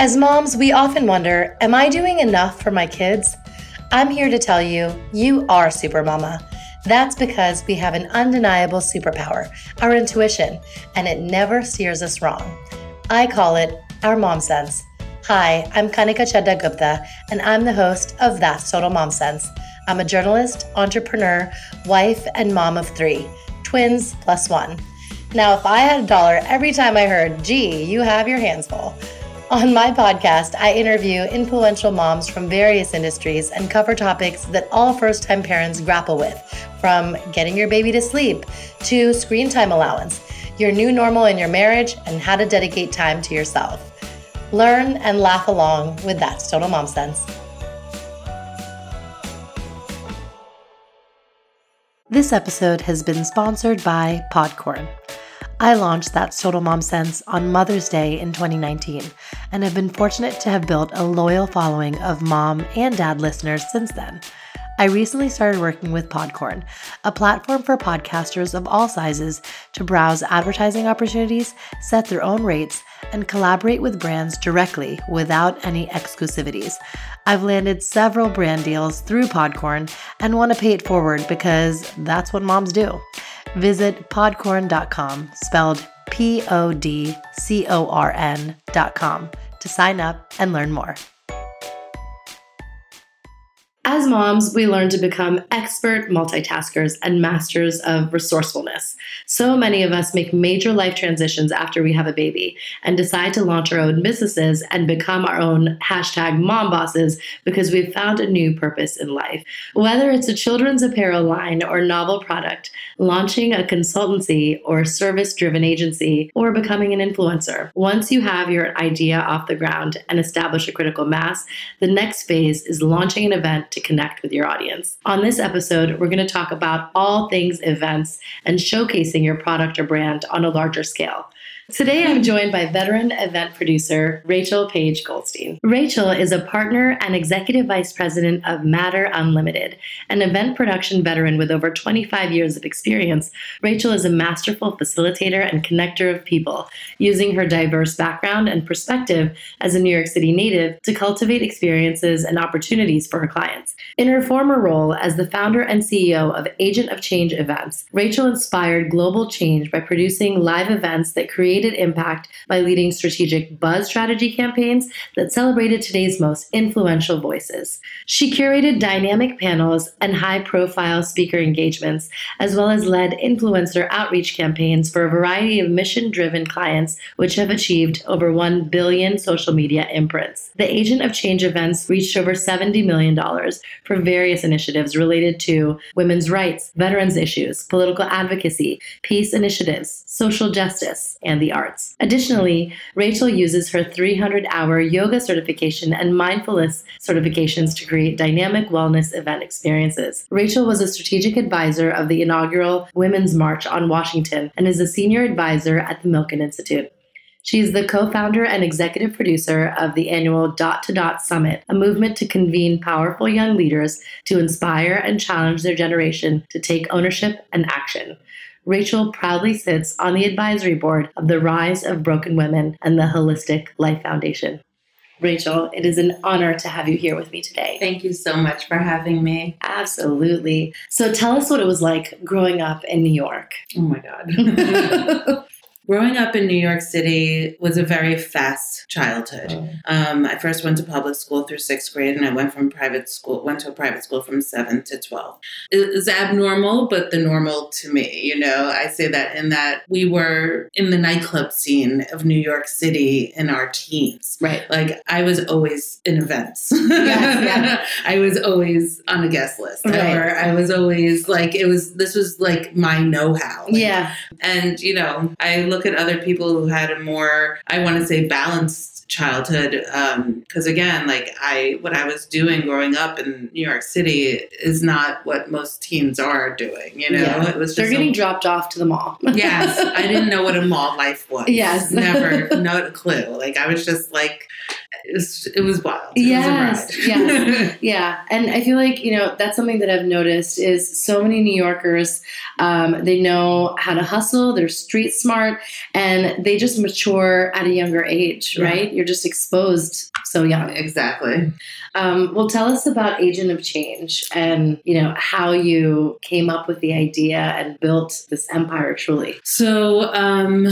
As moms, we often wonder Am I doing enough for my kids? I'm here to tell you, you are Super Mama. That's because we have an undeniable superpower, our intuition, and it never steers us wrong. I call it our mom sense. Hi, I'm Kanika Chadda Gupta, and I'm the host of That's Total Mom Sense. I'm a journalist, entrepreneur, wife, and mom of three twins plus one. Now, if I had a dollar every time I heard, gee, you have your hands full, on my podcast, I interview influential moms from various industries and cover topics that all first time parents grapple with, from getting your baby to sleep to screen time allowance, your new normal in your marriage, and how to dedicate time to yourself. Learn and laugh along with That's Total Mom Sense. This episode has been sponsored by Podcorn. I launched That's Total Mom Sense on Mother's Day in 2019 and have been fortunate to have built a loyal following of mom and dad listeners since then. I recently started working with Podcorn, a platform for podcasters of all sizes to browse advertising opportunities, set their own rates, and collaborate with brands directly without any exclusivities. I've landed several brand deals through Podcorn and want to pay it forward because that's what moms do. Visit podcorn.com, spelled P O D C O R N.com, to sign up and learn more. As moms, we learn to become expert multitaskers and masters of resourcefulness. So many of us make major life transitions after we have a baby and decide to launch our own businesses and become our own hashtag mom bosses because we've found a new purpose in life. Whether it's a children's apparel line or novel product, launching a consultancy or service driven agency, or becoming an influencer. Once you have your idea off the ground and establish a critical mass, the next phase is launching an event to connect with your audience. On this episode, we're going to talk about all things events and showcasing your product or brand on a larger scale. Today, I'm joined by veteran event producer Rachel Page Goldstein. Rachel is a partner and executive vice president of Matter Unlimited, an event production veteran with over 25 years of experience. Rachel is a masterful facilitator and connector of people, using her diverse background and perspective as a New York City native to cultivate experiences and opportunities for her clients. In her former role as the founder and CEO of Agent of Change Events, Rachel inspired global change by producing live events that create created impact by leading strategic buzz strategy campaigns that celebrated today's most influential voices. She curated dynamic panels and high profile speaker engagements, as well as led influencer outreach campaigns for a variety of mission driven clients, which have achieved over 1 billion social media imprints. The Agent of Change events reached over $70 million for various initiatives related to women's rights, veterans issues, political advocacy, peace initiatives, social justice, and the arts. Additionally, Rachel uses her 300 hour yoga certification and mindfulness certifications to create dynamic wellness event experiences. Rachel was a strategic advisor of the inaugural Women's March on Washington and is a senior advisor at the Milken Institute. She is the co founder and executive producer of the annual Dot to Dot Summit, a movement to convene powerful young leaders to inspire and challenge their generation to take ownership and action. Rachel proudly sits on the advisory board of the Rise of Broken Women and the Holistic Life Foundation. Rachel, it is an honor to have you here with me today. Thank you so much for having me. Absolutely. So tell us what it was like growing up in New York. Oh my God. Growing up in New York City was a very fast childhood. Oh. Um, I first went to public school through sixth grade, and I went from private school, went to a private school from seventh to twelve. It was abnormal, but the normal to me. You know, I say that in that we were in the nightclub scene of New York City in our teens. Right. Like I was always in events. Yes, yeah. I was always on a guest list, right. or I was always like it was. This was like my know-how. Like, yeah. And you know, I look look at other people who had a more, I want to say, balanced childhood because um, again like i what i was doing growing up in new york city is not what most teens are doing you know? Yeah. it was they're getting a, dropped off to the mall. Yes. I didn't know what a mall life was. Yes. Never. No clue. Like i was just like it was, it was wild. Yes, it yes. yeah. And I feel like, you know, that's something that I've noticed is so many New Yorkers, um, they know how to hustle, they're street smart, and they just mature at a younger age, Yeah. right? You're just exposed so young. exactly. Um, well, tell us about Agent of Change and, you know, how you came up with the idea and built this empire truly. So, um,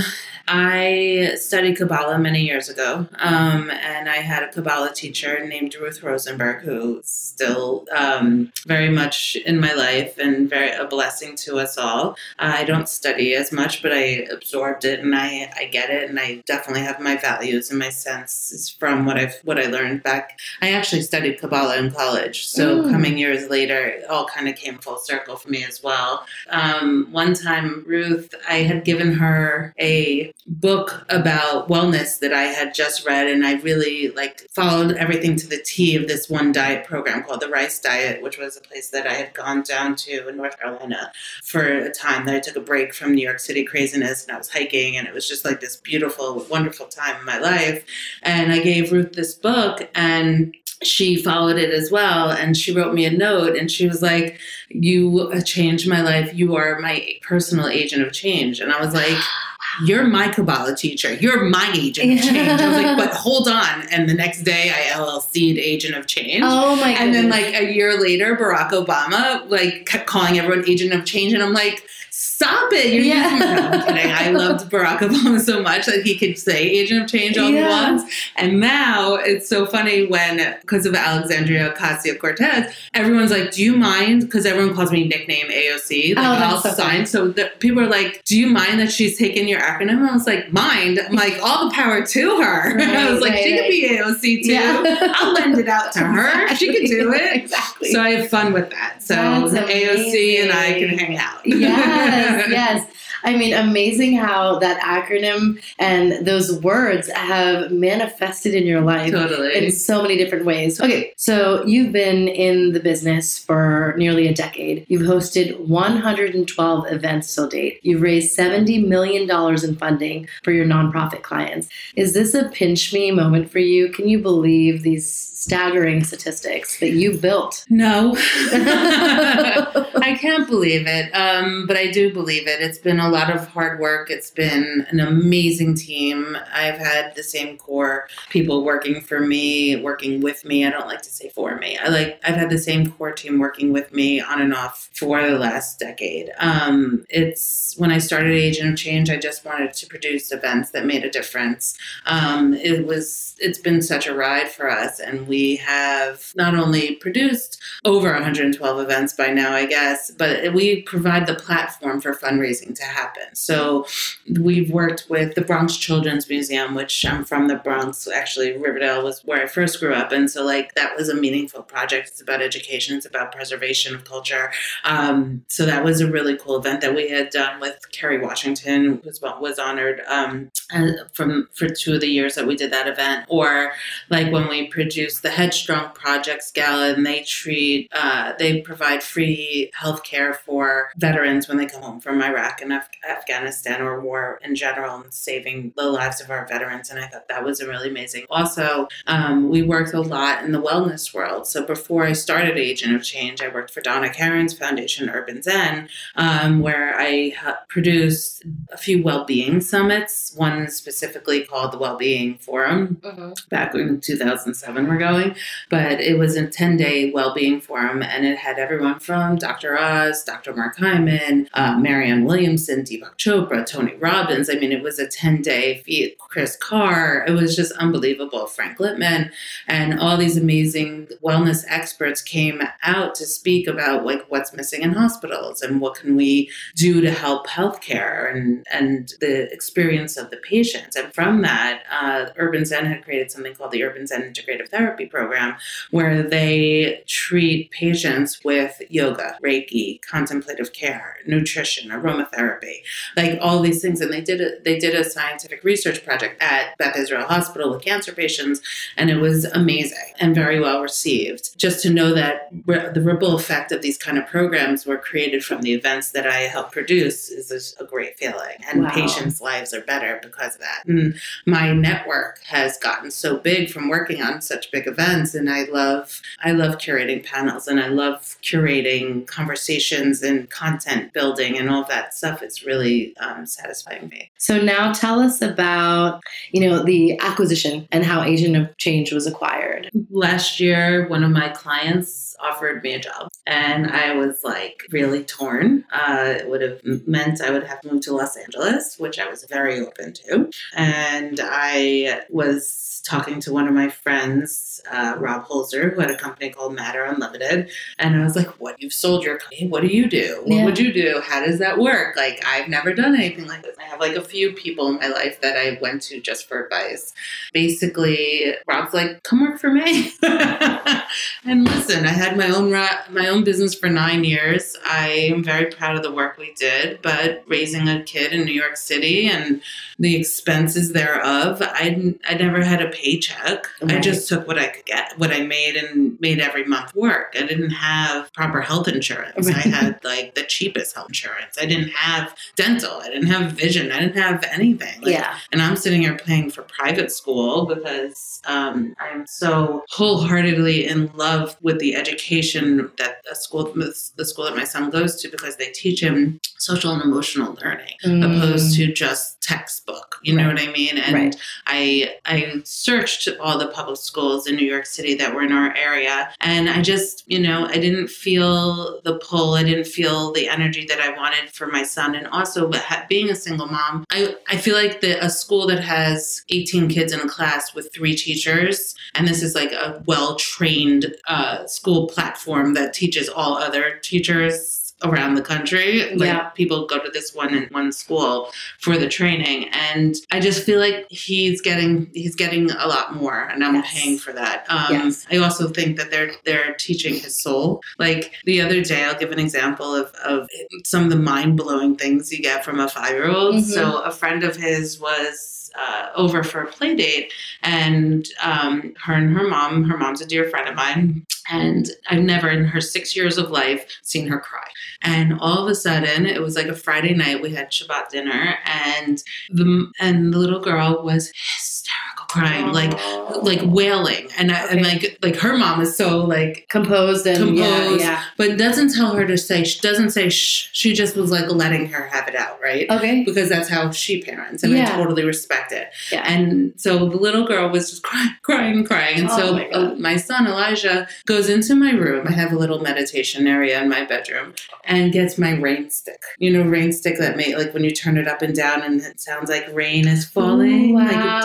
I studied Kabbalah many years ago, um, and I had a Kabbalah teacher named Ruth Rosenberg, who's still um, very much in my life and very a blessing to us all. I don't study as much, but I absorbed it and I, I get it, and I definitely have my values and my senses from what I've what I learned back. I actually studied Kabbalah in college, so Mm. coming years later, it all kind of came full circle for me as well. Um, one time, Ruth, I had given her a book about wellness that I had just read, and I really like followed everything to the T of this one diet program called the Rice Diet, which was a place that I had gone down to in North Carolina for a time. That I took a break from New York City craziness, and I was hiking, and it was just like this beautiful, wonderful time in my life. And I gave Ruth this book, and she followed it as well and she wrote me a note and she was like you uh, changed my life you are my personal agent of change and i was like you're my kabbalah teacher. You're my agent of change. I was like but hold on. And the next day i llc'd agent of change. Oh my and then like a year later barack obama like kept calling everyone agent of change. And i'm like stop it you're Yeah. using no, I'm kidding. i loved barack obama so much that he could say agent of change all Yeah. he wants and now it's so funny when, because of Alexandria Ocasio Cortez, everyone's like, "Do you mind?" Because everyone calls me nickname AOC. Like Oh, that's I'll so sign. funny. So the, people are like, "Do you mind that she's taken your acronym?" I was like, "Mind." I'm like, "All the power to her." I was Right, like, right, "She right. could be AOC too. Yeah. I'll lend it out to her. She could do it." exactly. So I have fun with that. So That's AOC and I can hang out. yes, yes. I mean, amazing how that acronym and those words have manifested in your life Totally. in so many different ways. Okay, so you've been in the business for nearly a decade. You've hosted 112 events till date. You've raised $70 million in funding for your nonprofit clients. Is this a pinch me moment for you? Can you believe these staggering statistics that you built? No. I can't believe it. Um, but I do believe it. It's been a lot of hard work. It's been an amazing team. I've had the same core people working for me, working with me. I don't like to say for me. I like I've had the same core team working with me on and off for the last decade. Um, it's when I started Agent of Change, I just wanted to produce events that made a difference. Um, it was it's been such a ride for us, and we have not only produced over 112 events by now, I guess, but we provide the platform for fundraising to. So we've worked with the Bronx Children's Museum, which I'm from the Bronx. Actually, Riverdale was where I first grew up, and so like that was a meaningful project. It's about education. It's about preservation of culture. Um, so that was a really cool event that we had done with Kerry Washington, who was honored um, uh, from for two of the years that we did that event. Or like when we produced the Headstrong Projects Gala, and they treat uh, they provide free health care for veterans when they come home from Iraq and Af- Afghanistan or war in general, and saving the lives of our veterans. And I thought that was really amazing. Also, um, we worked a lot in the wellness world. So before I started Agent of Change, I worked for Donna Karan's foundation, Urban Zen, um, where I ha- produced a few well-being summits. One specifically called the Well-being Forum, back in 2007 we're going but it was a 10-day well-being forum and it had everyone from dr oz dr mark hyman uh, marianne williamson deepak chopra tony robbins. I mean it was a 10-day feat. Kris Carr. It was just unbelievable. Frank Lipman and all these amazing wellness experts came out to speak about like what's missing in hospitals and what can we do to help healthcare and and the experience of the patients. And from that uh, urban zen had created something called the urban zen integrative therapy program where they treat patients with yoga reiki contemplative care nutrition aromatherapy like all these things and they did a, they did a scientific research project at beth israel hospital with cancer patients and it was amazing and very well received just to know that the ripple effect of these kind of programs were created from the events that I help produce is a, a great feeling. And Wow. patients' lives are better because of that. And my network has gotten so big from working on such big events and I love I love curating panels and I love curating conversations and content building and all that stuff. It's really um, satisfying me. So now tell us about, you know, the acquisition and how Agent of Change was acquired. last year one of my clients offered me a job. And i was like really torn. Uh, it would have meant i would have moved to los angeles which i was very open to. And i was talking to one of my friends uh, rob holzer who had a company called matter unlimited. And i was like what? You've sold your company? What do you do? What Yeah. would you do? How does that work? Like i've never done anything like this. I have like a few people in my life that i went to just for advice. Basically Rob's like, "Come work for me." and listen, I had my own ra- my own business for nine years. I am very proud of the work we did, but raising a kid in New York City and the expenses thereof, I I never had a paycheck. I just took what I could get, what I made, and made every month work. I didn't have proper health insurance. I had like the cheapest health insurance. I didn't have dental. I didn't have vision. I didn't have anything. Like, yeah. and I'm sitting here paying for private school because um, I'm so wholeheartedly in love with the education that the school, the school that my son goes to, because they teach him social and emotional learning opposed to mm. just textbook. You know Mm. What I mean? And Right. I I searched all the public schools in New York City that were in our area, and I just you know I didn't feel the pull. I didn't feel the energy that I wanted for my son, and also being a single mom, I I feel like the a school that has 18 kids in a class with three teachers, and this is like a well trained uh, school platform that teaches all other teachers around the country like Yeah. people go to this one in one school for the training and i just feel like he's getting he's getting a lot more and i'm Yes. paying for that um, Yes. i also think that they're they're teaching his soul like the other day i'll give an example of, of some of the mind-blowing things you get from a five-year-old Mhm. so a friend of his was uh, over for a play date and um, her and her mom her mom's a dear friend of mine and I've never in her six years of life seen her cry. And all of a sudden, it was like a Friday night. We had Shabbat dinner, and the and the little girl was hysterical, crying like like wailing. And I, and like like her mom is so like, composed and Composed. yeah. but doesn't tell her to say. She doesn't say shh. She just was like letting her have it out, right? Okay. Because that's how she parents, and Yeah. I totally respect it. Yeah. And so the little girl was just crying, crying, crying. And Oh so my uh, my son Elijah goes into my room. I have a little meditation area in my bedroom and gets my rain stick. You know, rain stick that may like when you turn it up and down and it sounds like rain is falling. Ooh, Like wow.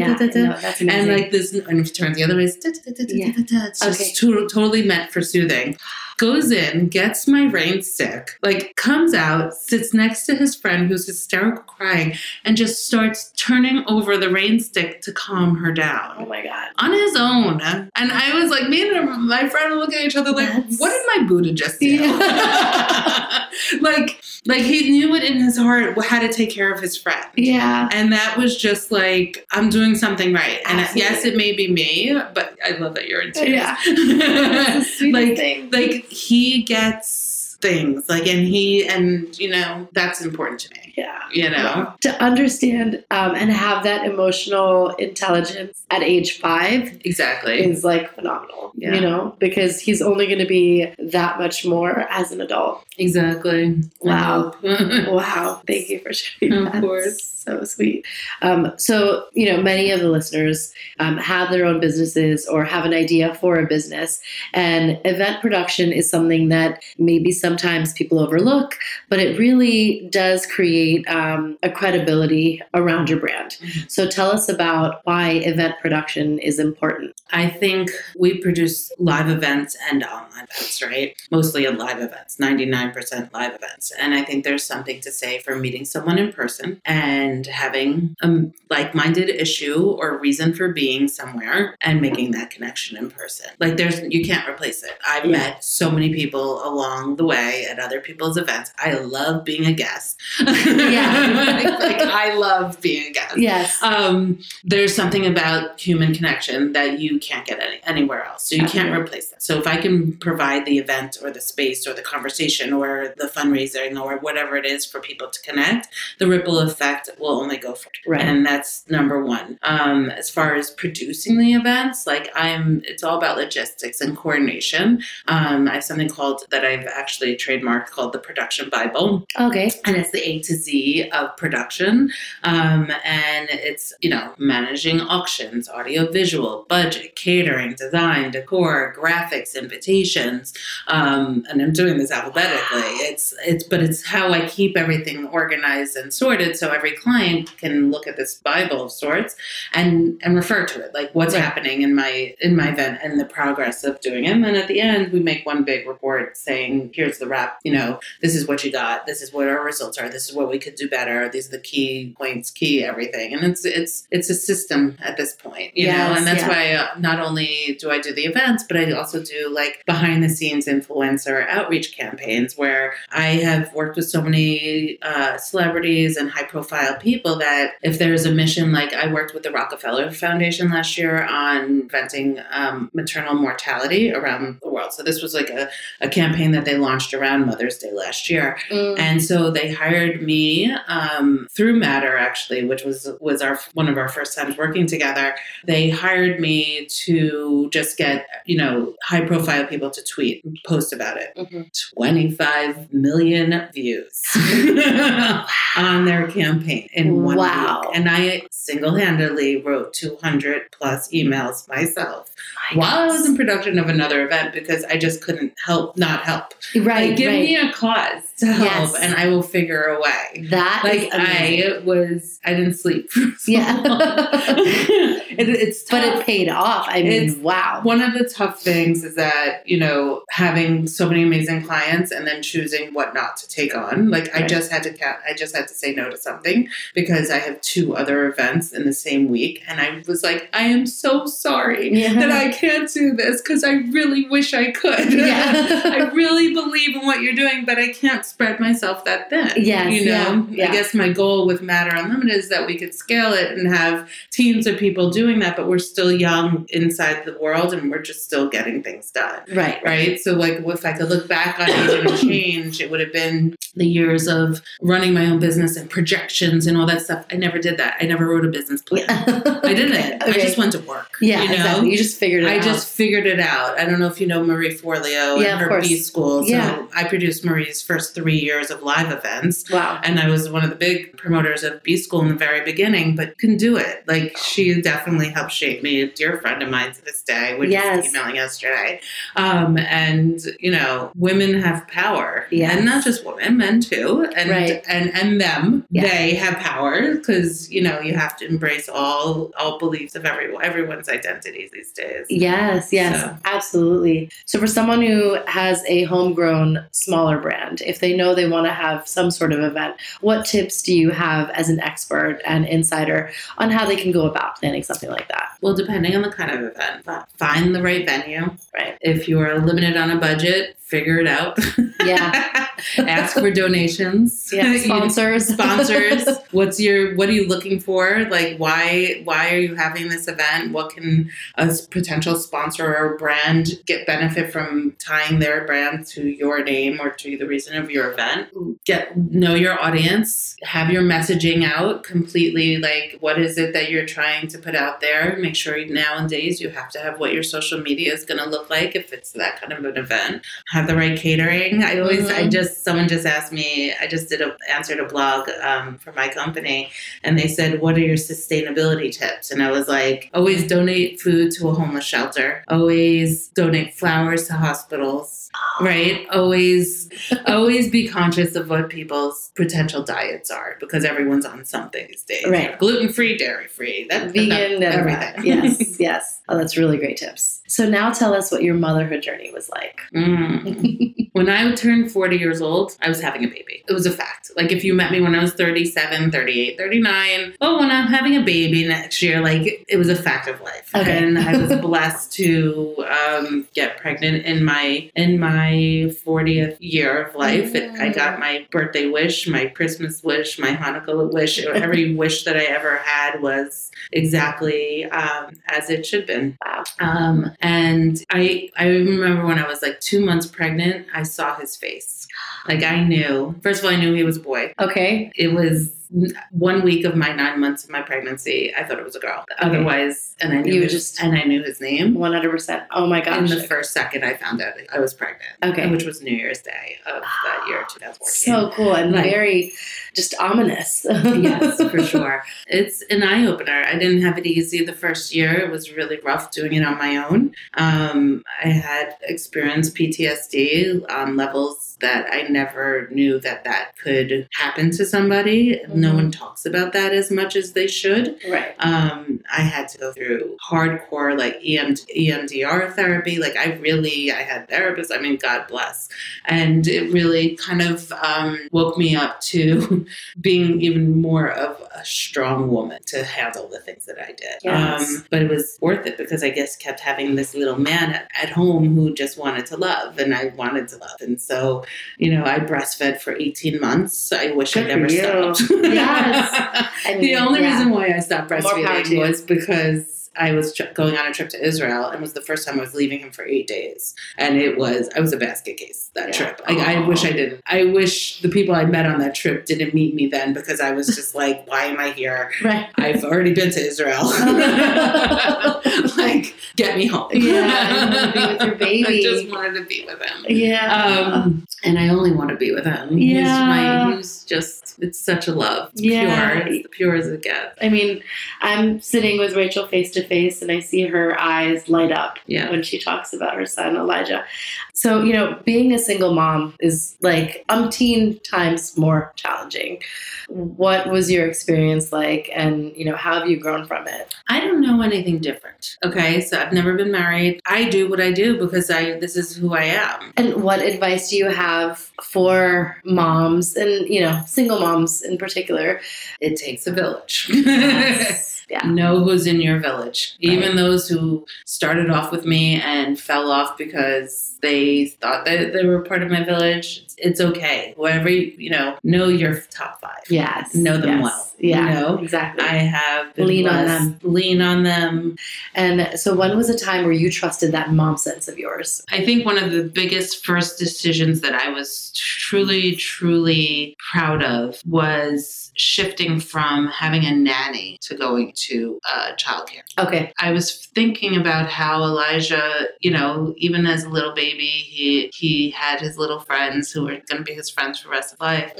yeah, no, that's amazing. and like this, and if you turn the other way, it's, just Okay. to- totally meant for soothing. Goes in, gets my rain stick, like comes out, sits next to his friend who's hysterical crying, and just starts turning over the rain stick to calm her down. oh my god. on his own. And I was like, me and my friend were looking at each other like, That's- what did my Buddha just do? Yeah. like, like he knew it in his heart how to take care of his friend. Yeah. And that was just like, I'm doing something right. And Absolutely. yes, it may be me, but I love that you're in tears. Yeah. That's the sweetest like, like he gets things like, and he, and you know, that's important to me, yeah. you know? To understand um, and have that emotional intelligence at age five Exactly. is like phenomenal, Yeah. you know, because he's only going to be that much more as an adult. Exactly. Wow. Wow. Thank you for sharing Of that. course. So sweet. Um, so, you know, many of the listeners um, have their own businesses or have an idea for a business. And event production is something that maybe sometimes people overlook, but it really does create um, a credibility around your brand. Mhm. So, tell us about why event production is important. I think we produce live events and online events, right? Mostly live events, 99% live events. And I think there's something to say for meeting someone in person and and having a like-minded issue or reason for being somewhere and making that connection in person. Like there's you can't replace it. I've Yeah. met so many people along the way at other people's events. I love being a guest. Yeah. like I love being a guest. Yes. Um, there's something about human connection that you can't get any, anywhere else. So you can't replace that. So if I can provide the event or the space or the conversation or the fundraising or whatever it is for people to connect, the ripple effect will only go forward. Right. And that's number one. Um, as far as producing the events, like I'm, it's all about logistics and coordination. Um, I have something called that I've actually trademarked called the Production Bible Okay. and it's the A to Z of production. Um, and it's, you know, managing auctions, audio visual, budget, catering, design, decor, graphics, invitations. Um, and I'm doing this alphabetically. It's, it's, but it's how I keep everything organized and sorted so every client can look at this Bible of sorts and, and refer to it, like what's Right. happening in my, in my event and the progress of doing it. And then at the end, we make one big report saying, here's the wrap, you know, this is what you got this is what our results are this is what we could do better these are the key points key everything and it's it's it's a system at this point you know and that's yeah. why uh, not only do i do the events but i also do like behind the scenes influencer outreach campaigns where i have worked with so many uh, celebrities and high profile people that if there's a mission like i worked with the rockefeller foundation last year on preventing um, maternal mortality around the world so this was like a a campaign that they launched around Mother's Day last year, Mm. and so they hired me um, through Matter, actually, which was was our one of our first times working together. They hired me to just get you know high profile people to tweet, and post about it. Mhm. Twenty five million views on their campaign in one Wow. week, and I single handedly wrote two hundred plus emails myself My while I was in production of another event because I just couldn't help not help. right, like, give right. me a cause to help, Yes. and I will figure a way. That Like. I was, I didn't sleep. So Yeah. it, it's tough. but it paid off. I mean, It's- wow. One of the tough things is that, you know, having so many amazing clients and then choosing what not to take on. Like I just had to I just had to say no to something because I have two other events in the same week and I was like, I am so sorry Yeah. that I can't do this because I really wish I could. Yeah. I really believe in what you're doing, but I can't spread myself that thin. Yes, You know, yeah. I guess my goal with Matter Unlimited is that we could scale it and have teams of people doing that, but we're still young inside the world and we're just still getting things done. right, Right. So, like, if I could look back on Agent Change, it would have been the years of running my own business and projections and all that stuff. I never did that. I never wrote a business plan. Yeah. I didn't. I just went to work. Yeah, you know? exactly. You just figured it I out. just figured it out. I don't know if you know Marie Forleo Yeah, and her. B school. So Yeah. I produced Marie's first three years of live events. wow. And I was one of the big promoters of B School in the very beginning, but can do it. Like she definitely helped shape me. A dear friend of mine to this day. We Yes. just emailing yesterday. Um, and you know, women have power, Yes. and not just women, men too, and Right. and and them. Yeah. They have power because you know you have to embrace all all beliefs of everyone everyone's identities these days. Yes, yes, So- absolutely. So, for someone who has a homegrown smaller brand, if they know they want to have some sort of event, what tips do you have as an expert and insider on how they can go about planning something like that? Well, depending on the kind of event, find the right venue. Right. If you are limited on a budget, figure it out. Yeah. Ask for donations. Yeah, sponsors. sponsors. What's your what are you looking for? Like why why are you having this event? What can a potential sponsor or brand get benefit from tying their brand to your name or to the reason of your event? Get know your audience, have your messaging out completely like what is it that you're trying to put out there? Make sure nowadays you have to have what your social media is going to look like if it's that kind of an event. Have the right catering. I always I Mhm. Just someone just asked me, I just did a answered a blog um, for my company and they said, What are your sustainability tips? And I was like, always donate food to a homeless shelter, always donate flowers to hospitals, right? Always always be conscious of what people's potential diets are because everyone's on something these days. Right. Gluten free, dairy free, that, Vegan, that- everything. yes, yes. Oh, that's really great tips. So now tell us what your motherhood journey was like. Mm. when I turned 40 years old, I was having a baby. It was a fact. Like if you met me when I was 37, 38, 39, oh, when I'm having a baby next year, like it was a fact of life. Okay. And I was blessed to um, get pregnant in my in my 40th year of life. It, I got my birthday wish, my Christmas wish, my Hanukkah wish. Every wish that I ever had was exactly um, as it should been. Wow. Um, and I I remember when I was like two months pregnant, I saw his face. Like I knew. First of all, I knew he was a boy. Okay. It was one week of my nine months of my pregnancy. I thought it was a girl. Otherwise, and I knew You his, just- and I knew his name. 100%. Oh my In the first second, I found out I was pregnant. Okay. which was New Year's Day of that year, 2014. so cool and Like- very just ominous. yes, for sure. It's an eye opener. I didn't have it easy the first year. It was really rough doing it on my own. Um, I had experienced PTSD on levels that I never knew that that could happen to somebody. No Mhm. one talks about that as much as they should. Right. Um, I had to go through hardcore like EM, EMDR therapy. Like I really, I had therapists. I mean, God bless. And it really kind of um, woke me up to being even more of a strong woman to handle the things that I did. Yes. Um, but it was worth it because I guess kept having this little man at, at home who just wanted to love and I wanted to love. And so, you know, I breastfed for 18 months. I wish Good I never stopped. Yes. I the only yeah. reason why I stopped More power to breastfeeding was because I was tr- going on a trip to Israel and it was the first time I was leaving him for eight days. And it was, I was a basket case that Yeah. trip. I, I wish I didn't. I wish the people I met on that trip didn't meet me then because I was just like, why am I here? Right. I've already been to Israel. like, get me home. Yeah, I with your baby. I just wanted to be with him. Yeah. Um, and I only want to be with him. Yeah. He's my, he's just, it's such a love. It's Yeah. pure. It's pure as it gets. I mean, I'm sitting with Rachel face to face and I see her eyes light up Yeah. when she talks about her son, Elijah. So, you know, being a single mom is like umpteen times more challenging. What was your experience like and, you know, how have you grown from it? I don't know anything different. Okay, so I've never been married. I do what I do because I this is who I am. And what advice do you have for moms and, you know, single moms in particular? It takes a village. yeah. know who's in your village. Even those who started off with me and fell off because they thought that they were part of my village. It's okay. Whoever you, you know, know your top five. Yes. Know them yes. well, Yeah. you know? Exactly. I have been Lean on them, Lean on them. and so when was a time where you trusted that mom sense of yours? I think one of the biggest first decisions that I was truly, truly proud of was shifting from having a nanny to going to uh, childcare. Okay. I was thinking about how Elijah, you know, even as a little baby, he he had his little friends who were going to be his friends for the rest of life.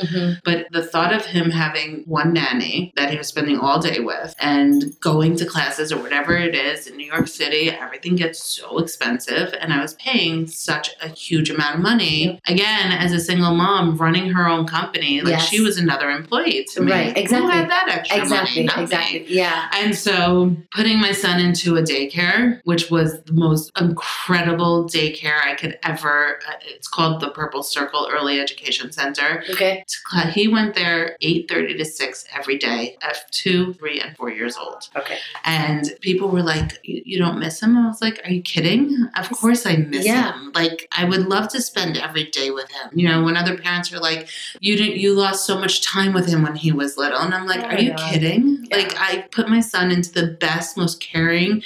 But the thought of him having one nanny that he was spending all day with and going to classes or whatever it is in New York City, everything gets so expensive. And I was paying such a huge amount of money. Again, as a single mom running her own company, like Yes. she was another employee to me. Right, exactly. Who had that extra Exactly. money? Not me. Exactly. Yeah. And so putting my son into a daycare, which was the most incredible daycare I could ever, uh, it's called the Purple Circle Early Education Center. Okay. He went there 8.30 to 6 every day at 2, 3, and 4 years old. Okay. And people were like, you, you don't miss him? I was like, are you kidding? Of course I miss Yeah. him. Like, I would love to spend every day with him. You know, when other parents are like, you didn't, you lost so much time with him when he was little. And I'm like, Oh are you God. kidding? Yeah. Like, I put my son into the best, most caring,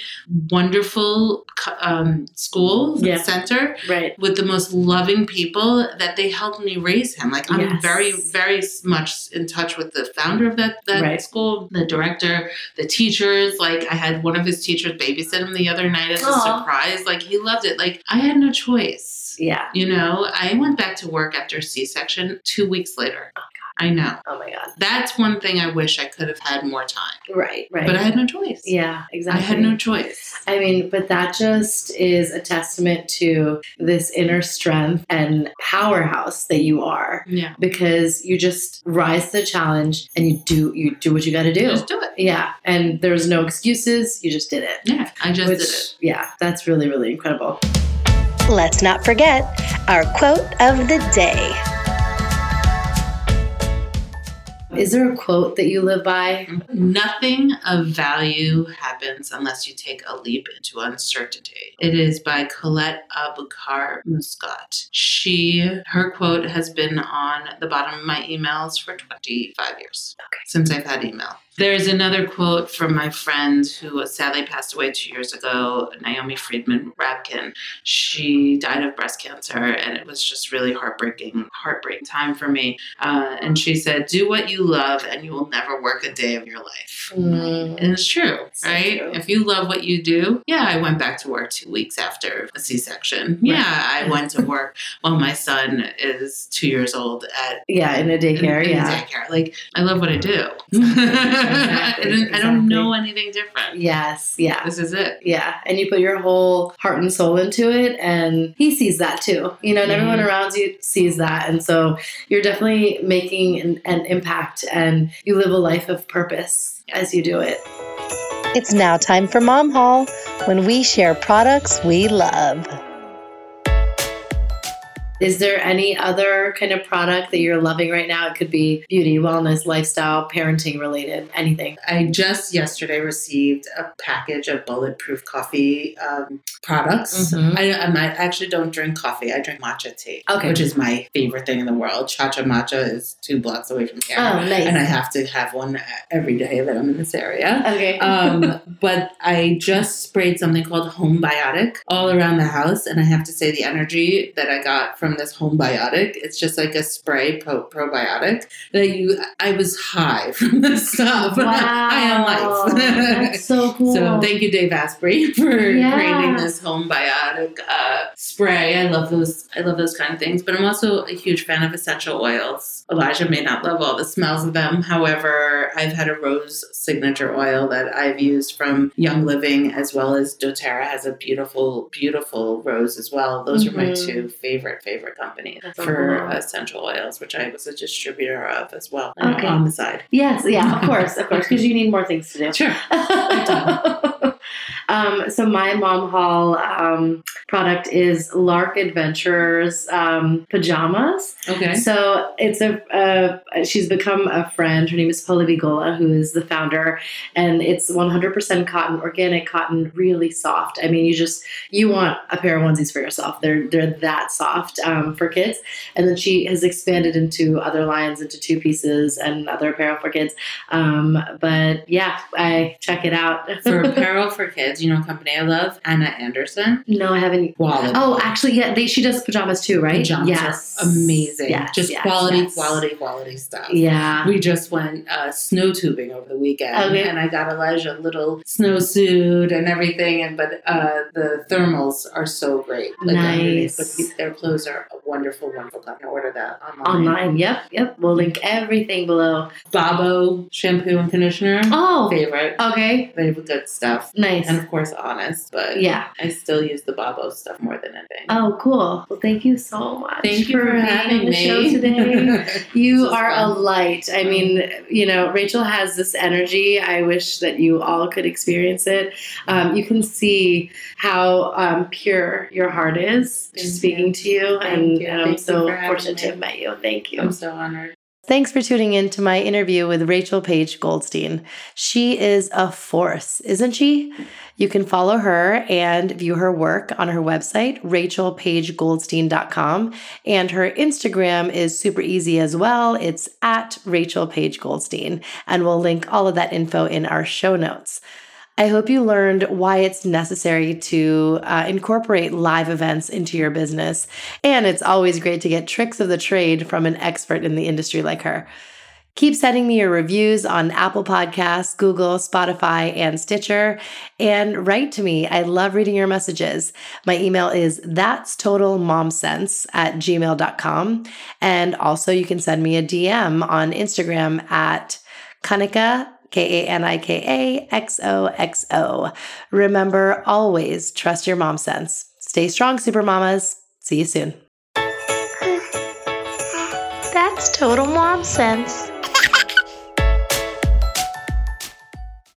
wonderful um, school Yeah. center Right. with the most loving people that they helped me raise him. Like I'm Yes. very, very much in touch with the founder of that, that Right. school, the director, the teachers. Like I had one of his teachers babysit him the other night as a surprise. Like he loved it. Like I had no choice. Yeah. You know, I went back to work after C-section two weeks later. Oh, I know. Oh my God. That's one thing I wish I could have had more time. Right. Right. But I had no choice. yeah. Exactly. I had no choice. I mean, but that just is a testament to this inner strength and powerhouse that you are Yeah. because you just rise to the challenge and you do you do what you got to do. Just do it. Yeah, and there's no excuses. You just did it. Yeah. I just Which, did it. yeah, that's really really incredible. let's not forget our quote of the day. Is there a quote that you live by? Nothing of value happens unless you take a leap into uncertainty. It is by Colette Abubakar Muscat. She, her quote has been on the bottom of my emails for 25 years Okay. since I've had email. There's another quote from my friend who sadly passed away two years ago, Naomi Friedman Rabkin. She died of breast cancer, and it was just really heartbreaking, heartbreaking time for me. Uh, and she said, "Do what you love, and you will never work a day of your life." Mm. And it's true, So right? true. If you love what you do, yeah, I went back to work two weeks after a C-section. Yeah, I went to work while my son is two years old at Yeah, in a daycare. in yeah. daycare. Like I love what I do. Exactly, I, don't, I don't know anything different. Yes. Yeah. This is it. Yeah, and you put your whole heart and soul into it, and he sees that too. You know, and everyone Mhm. around you sees that, and so you're definitely making an, an impact, and you live a life of purpose as you do it. It's now time for Mom Haul when we share products we love. Is there any other kind of product that you're loving right now? It could be beauty, wellness, lifestyle, parenting related, anything. I just yesterday received a package of bulletproof coffee um, products. Mhm. I, I actually don't drink coffee. I drink matcha tea, Okay. which is my favorite thing in the world. Chacha Matcha is two blocks away from here. Oh, nice. And I have to have one every day that I'm in this area. Okay. um, but I just sprayed something called Home Biotic all around the house, and I have to say the energy that I got from this Home Biotic, it's just like a spray pro- probiotic that you. I was high from this stuff. I am life. That's so cool. So thank you, Dave Asprey, for Yeah. creating this home biotic uh, spray. I love those. I love those kind of things. But I'm also a huge fan of essential oils. Elijah may not love all the smells of them. However, I've had a rose signature oil that I've used from Young Living, as well as DoTerra has a beautiful, beautiful rose as well. Those are my Mhm. two favorite favorite companies That's for cool. essential oils, which I was a distributor of as well Okay. on the side. yes, yeah, of course, of course, because you need more things to do. Sure. um, so my mom haul um, product is Lark Adventures um, pajamas. Okay. So it's a uh, she's become a friend. Her name is Paula Vigola, who is the founder, and it's 100% cotton, organic cotton, really soft. I mean, you just you want a pair of onesies for yourself. They're they're that soft um, for kids. And then she has expanded into other lines, into two pieces and other apparel for kids. Um, but yeah, I check it out. for apparel for kids, you know, a company I love, Hanna Andersson. no, I haven't. Quality. Oh, actually, yeah, they she does pajamas too, right? Pajamas yes, amazing. Yes, Just yes, quality, yes. quality, quality stuff. Yeah. We just went uh, snow tubing over the weekend, Okay. and I got Elijah a little snowsuit and everything. And but uh, the thermals are so great. underneath. Nice. But their clothes are a wonderful, wonderful. Can order that online. Online. Yep. Yep. We'll link everything below. Babo shampoo and conditioner. Oh. Favorite. Okay. They have good stuff. Nice. And course, honest, but Yeah. I still use the Babo stuff more than anything. Oh, cool. Well, thank you so much. Thank you for, having the me show today. You are a light. I mean, you know, Rachel has this energy. I wish that you all could experience it. Um, you can see how um, pure your heart is Thank just speaking to you, Thank and you. I'm so fortunate to have met you. Thank you. I'm so honored. Thanks for tuning in to my interview with Rachel Page Goldstein. She is a force, isn't she? You can follow her and view her work on her website, rachelpagegoldstein.com. And her Instagram is super easy as well. It's at Rachel Goldstein. And we'll link all of that info in our show notes. I hope you learned why it's necessary to uh, incorporate live events into your business. And it's always great to get tricks of the trade from an expert in the industry like her. Keep sending me your reviews on Apple Podcasts, Google, Spotify, and Stitcher, and write to me. I love reading your messages. My email is that's total momsense at gmail.com. And also, you can send me a DM on Instagram at Kanika, K A N I K A X O X O. Remember, always trust your mom sense. Stay strong, super mamas. See you soon. That's total mom sense.